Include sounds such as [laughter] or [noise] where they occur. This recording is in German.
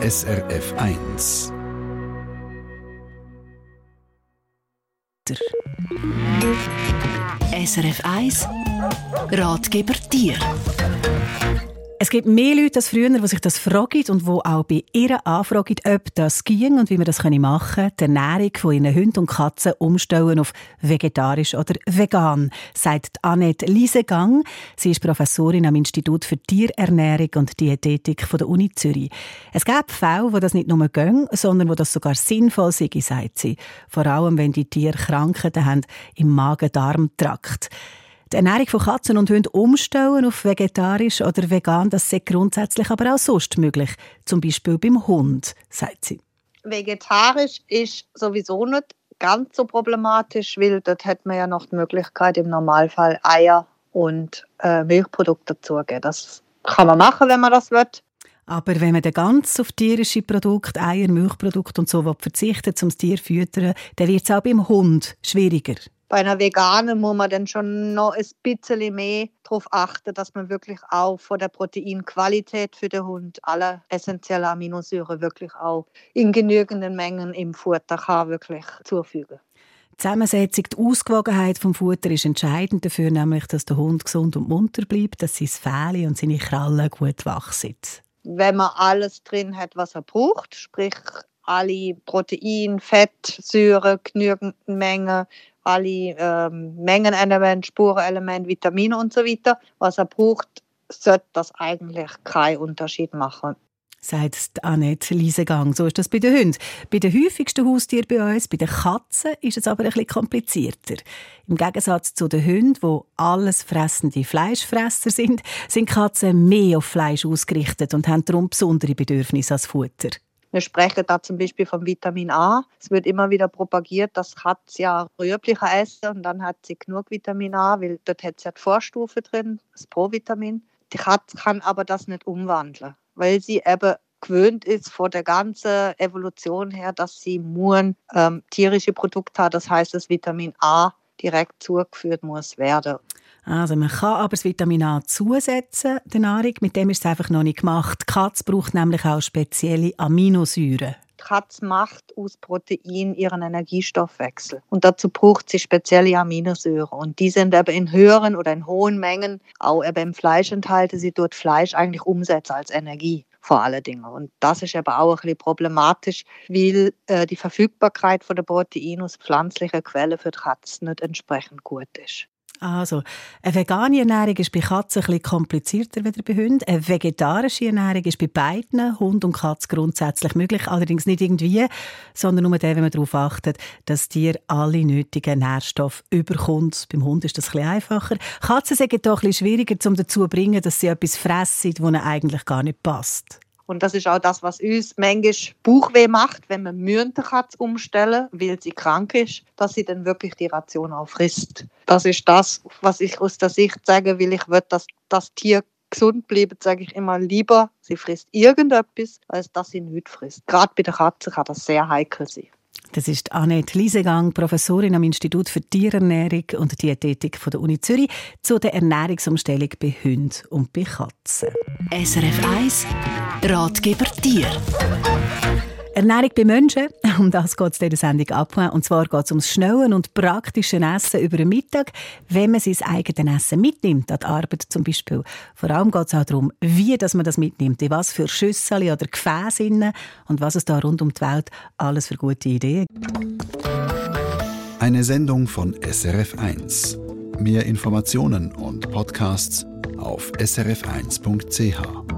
SRF 1. SRF 1 Ratgeber Tier es gibt mehr Leute als früher, die sich das fragen und die auch bei ihrer anfragen, ob das ging und wie man das machen können, die Ernährung von ihren Hunden und Katzen umstellen auf vegetarisch oder vegan, sagt Annette Liesegang. Sie ist Professorin am Institut für Tierernährung und Diätetik von der Uni Zürich. Es gibt Fälle, wo das nicht nur gehen, sondern wo das sogar sinnvoll sei, sagt sie. Vor allem, wenn die Tiere Krankheiten haben im Magen-Darm-Trakt. Die Ernährung von Katzen und Hunden umstellen auf vegetarisch oder vegan, das ist grundsätzlich aber auch sonst möglich. Zum Beispiel beim Hund, sagt sie. Vegetarisch ist sowieso nicht ganz so problematisch, weil dort hat man ja noch die Möglichkeit, im Normalfall Eier und äh, Milchprodukte dazugeben. Das kann man machen, wenn man das will. Aber wenn man dann ganz auf tierische Produkte, Eier, Milchprodukte und so verzichtet, um das Tier zu füttern, dann wird es auch beim Hund schwieriger. Bei einer Veganen muss man dann schon noch ein bisschen mehr darauf achten, dass man wirklich auch von der Proteinqualität für den Hund alle essentiellen Aminosäuren wirklich auch in genügenden Mengen im Futter kann wirklich zufügen. Die Zusammensetzung, die Ausgewogenheit vom Futter ist entscheidend dafür, nämlich, dass der Hund gesund und munter bleibt, dass sein Fell und seine Krallen gut wachsen. Wenn man alles drin hat, was er braucht, sprich alle Protein, Fett, Säure, genügend Menge, alle ähm, Mengenelemente, Spurenelemente, Vitamine und so weiter, was er braucht, sollte das eigentlich keinen Unterschied machen. Sagt Annette Liesegang. So ist das bei den Hunden. Bei den häufigsten Haustieren bei uns, bei den Katzen, ist es aber ein bisschen komplizierter. Im Gegensatz zu den Hunden, die alles fressende Fleischfresser sind, sind Katzen mehr auf Fleisch ausgerichtet und haben darum besondere Bedürfnisse als Futter. Wir sprechen da zum Beispiel vom Vitamin A. Es wird immer wieder propagiert, dass Katze ja rührblicher essen und dann hat sie genug Vitamin A, weil dort hat sie ja die Vorstufe drin, das Provitamin. Die Katze kann aber das nicht umwandeln, weil sie eben gewöhnt ist von der ganzen Evolution her, dass sie nur ähm, tierische Produkte hat. Das heißt, das Vitamin A direkt zugeführt muss werden. Also man kann aber das Vitamin A zusetzen, der Nahrung. Mit dem ist es einfach noch nicht gemacht. Die Katze braucht nämlich auch spezielle Aminosäuren. Die Katze macht aus Protein ihren Energiestoffwechsel. Und dazu braucht sie spezielle Aminosäuren. Und die sind aber in höheren oder in hohen Mengen auch im Fleisch enthalten. Sie tut Fleisch eigentlich umsetzen als Energie vor allen Dingen. Und das ist aber auch ein bisschen problematisch, weil äh, die Verfügbarkeit von der Protein aus pflanzlichen Quellen für die Katze nicht entsprechend gut ist. Also, eine vegane Ernährung ist bei Katzen ein komplizierter als bei Hunden. Eine vegetarische Ernährung ist bei beiden, Hund und Katz, grundsätzlich möglich. Allerdings nicht irgendwie, sondern nur dann, wenn man darauf achtet, dass Tier alle nötigen Nährstoffe überkommt. Beim Hund ist das ein bisschen einfacher. Katzen sind doch ein bisschen schwieriger, um dazu zu bringen, dass sie etwas fressen, das ihnen eigentlich gar nicht passt. Und das ist auch das, was uns manchmal Bauchweh macht, wenn man Mühentenkatz umstellen, weil sie krank ist, dass sie dann wirklich die Ration auch frisst. Das ist das, was ich aus der Sicht sage, will ich will, dass das Tier gesund bleibt, sage ich immer lieber, sie frisst irgendetwas, als dass sie nichts frisst. Gerade bei der Katze kann das sehr heikel sein. Das ist Annette Liesegang, Professorin am Institut für Tierernährung und Diätetik von der Uni Zürich, zu der Ernährungsumstellung bei Hunden und bei Katzen. SRF 1 Ratgeber Tier. Ernährung bei Menschen, [laughs] um das geht es in der Sendung ab. Und zwar geht es ums schnelle und praktische Essen über den Mittag, wenn man sein eigenes Essen mitnimmt, an die Arbeit zum Beispiel. Vor allem geht es auch darum, wie dass man das mitnimmt, in was für Schüssel oder Gefäße und was es da rund um die Welt alles für gute Ideen Eine Sendung von SRF1. Mehr Informationen und Podcasts auf srf1.ch.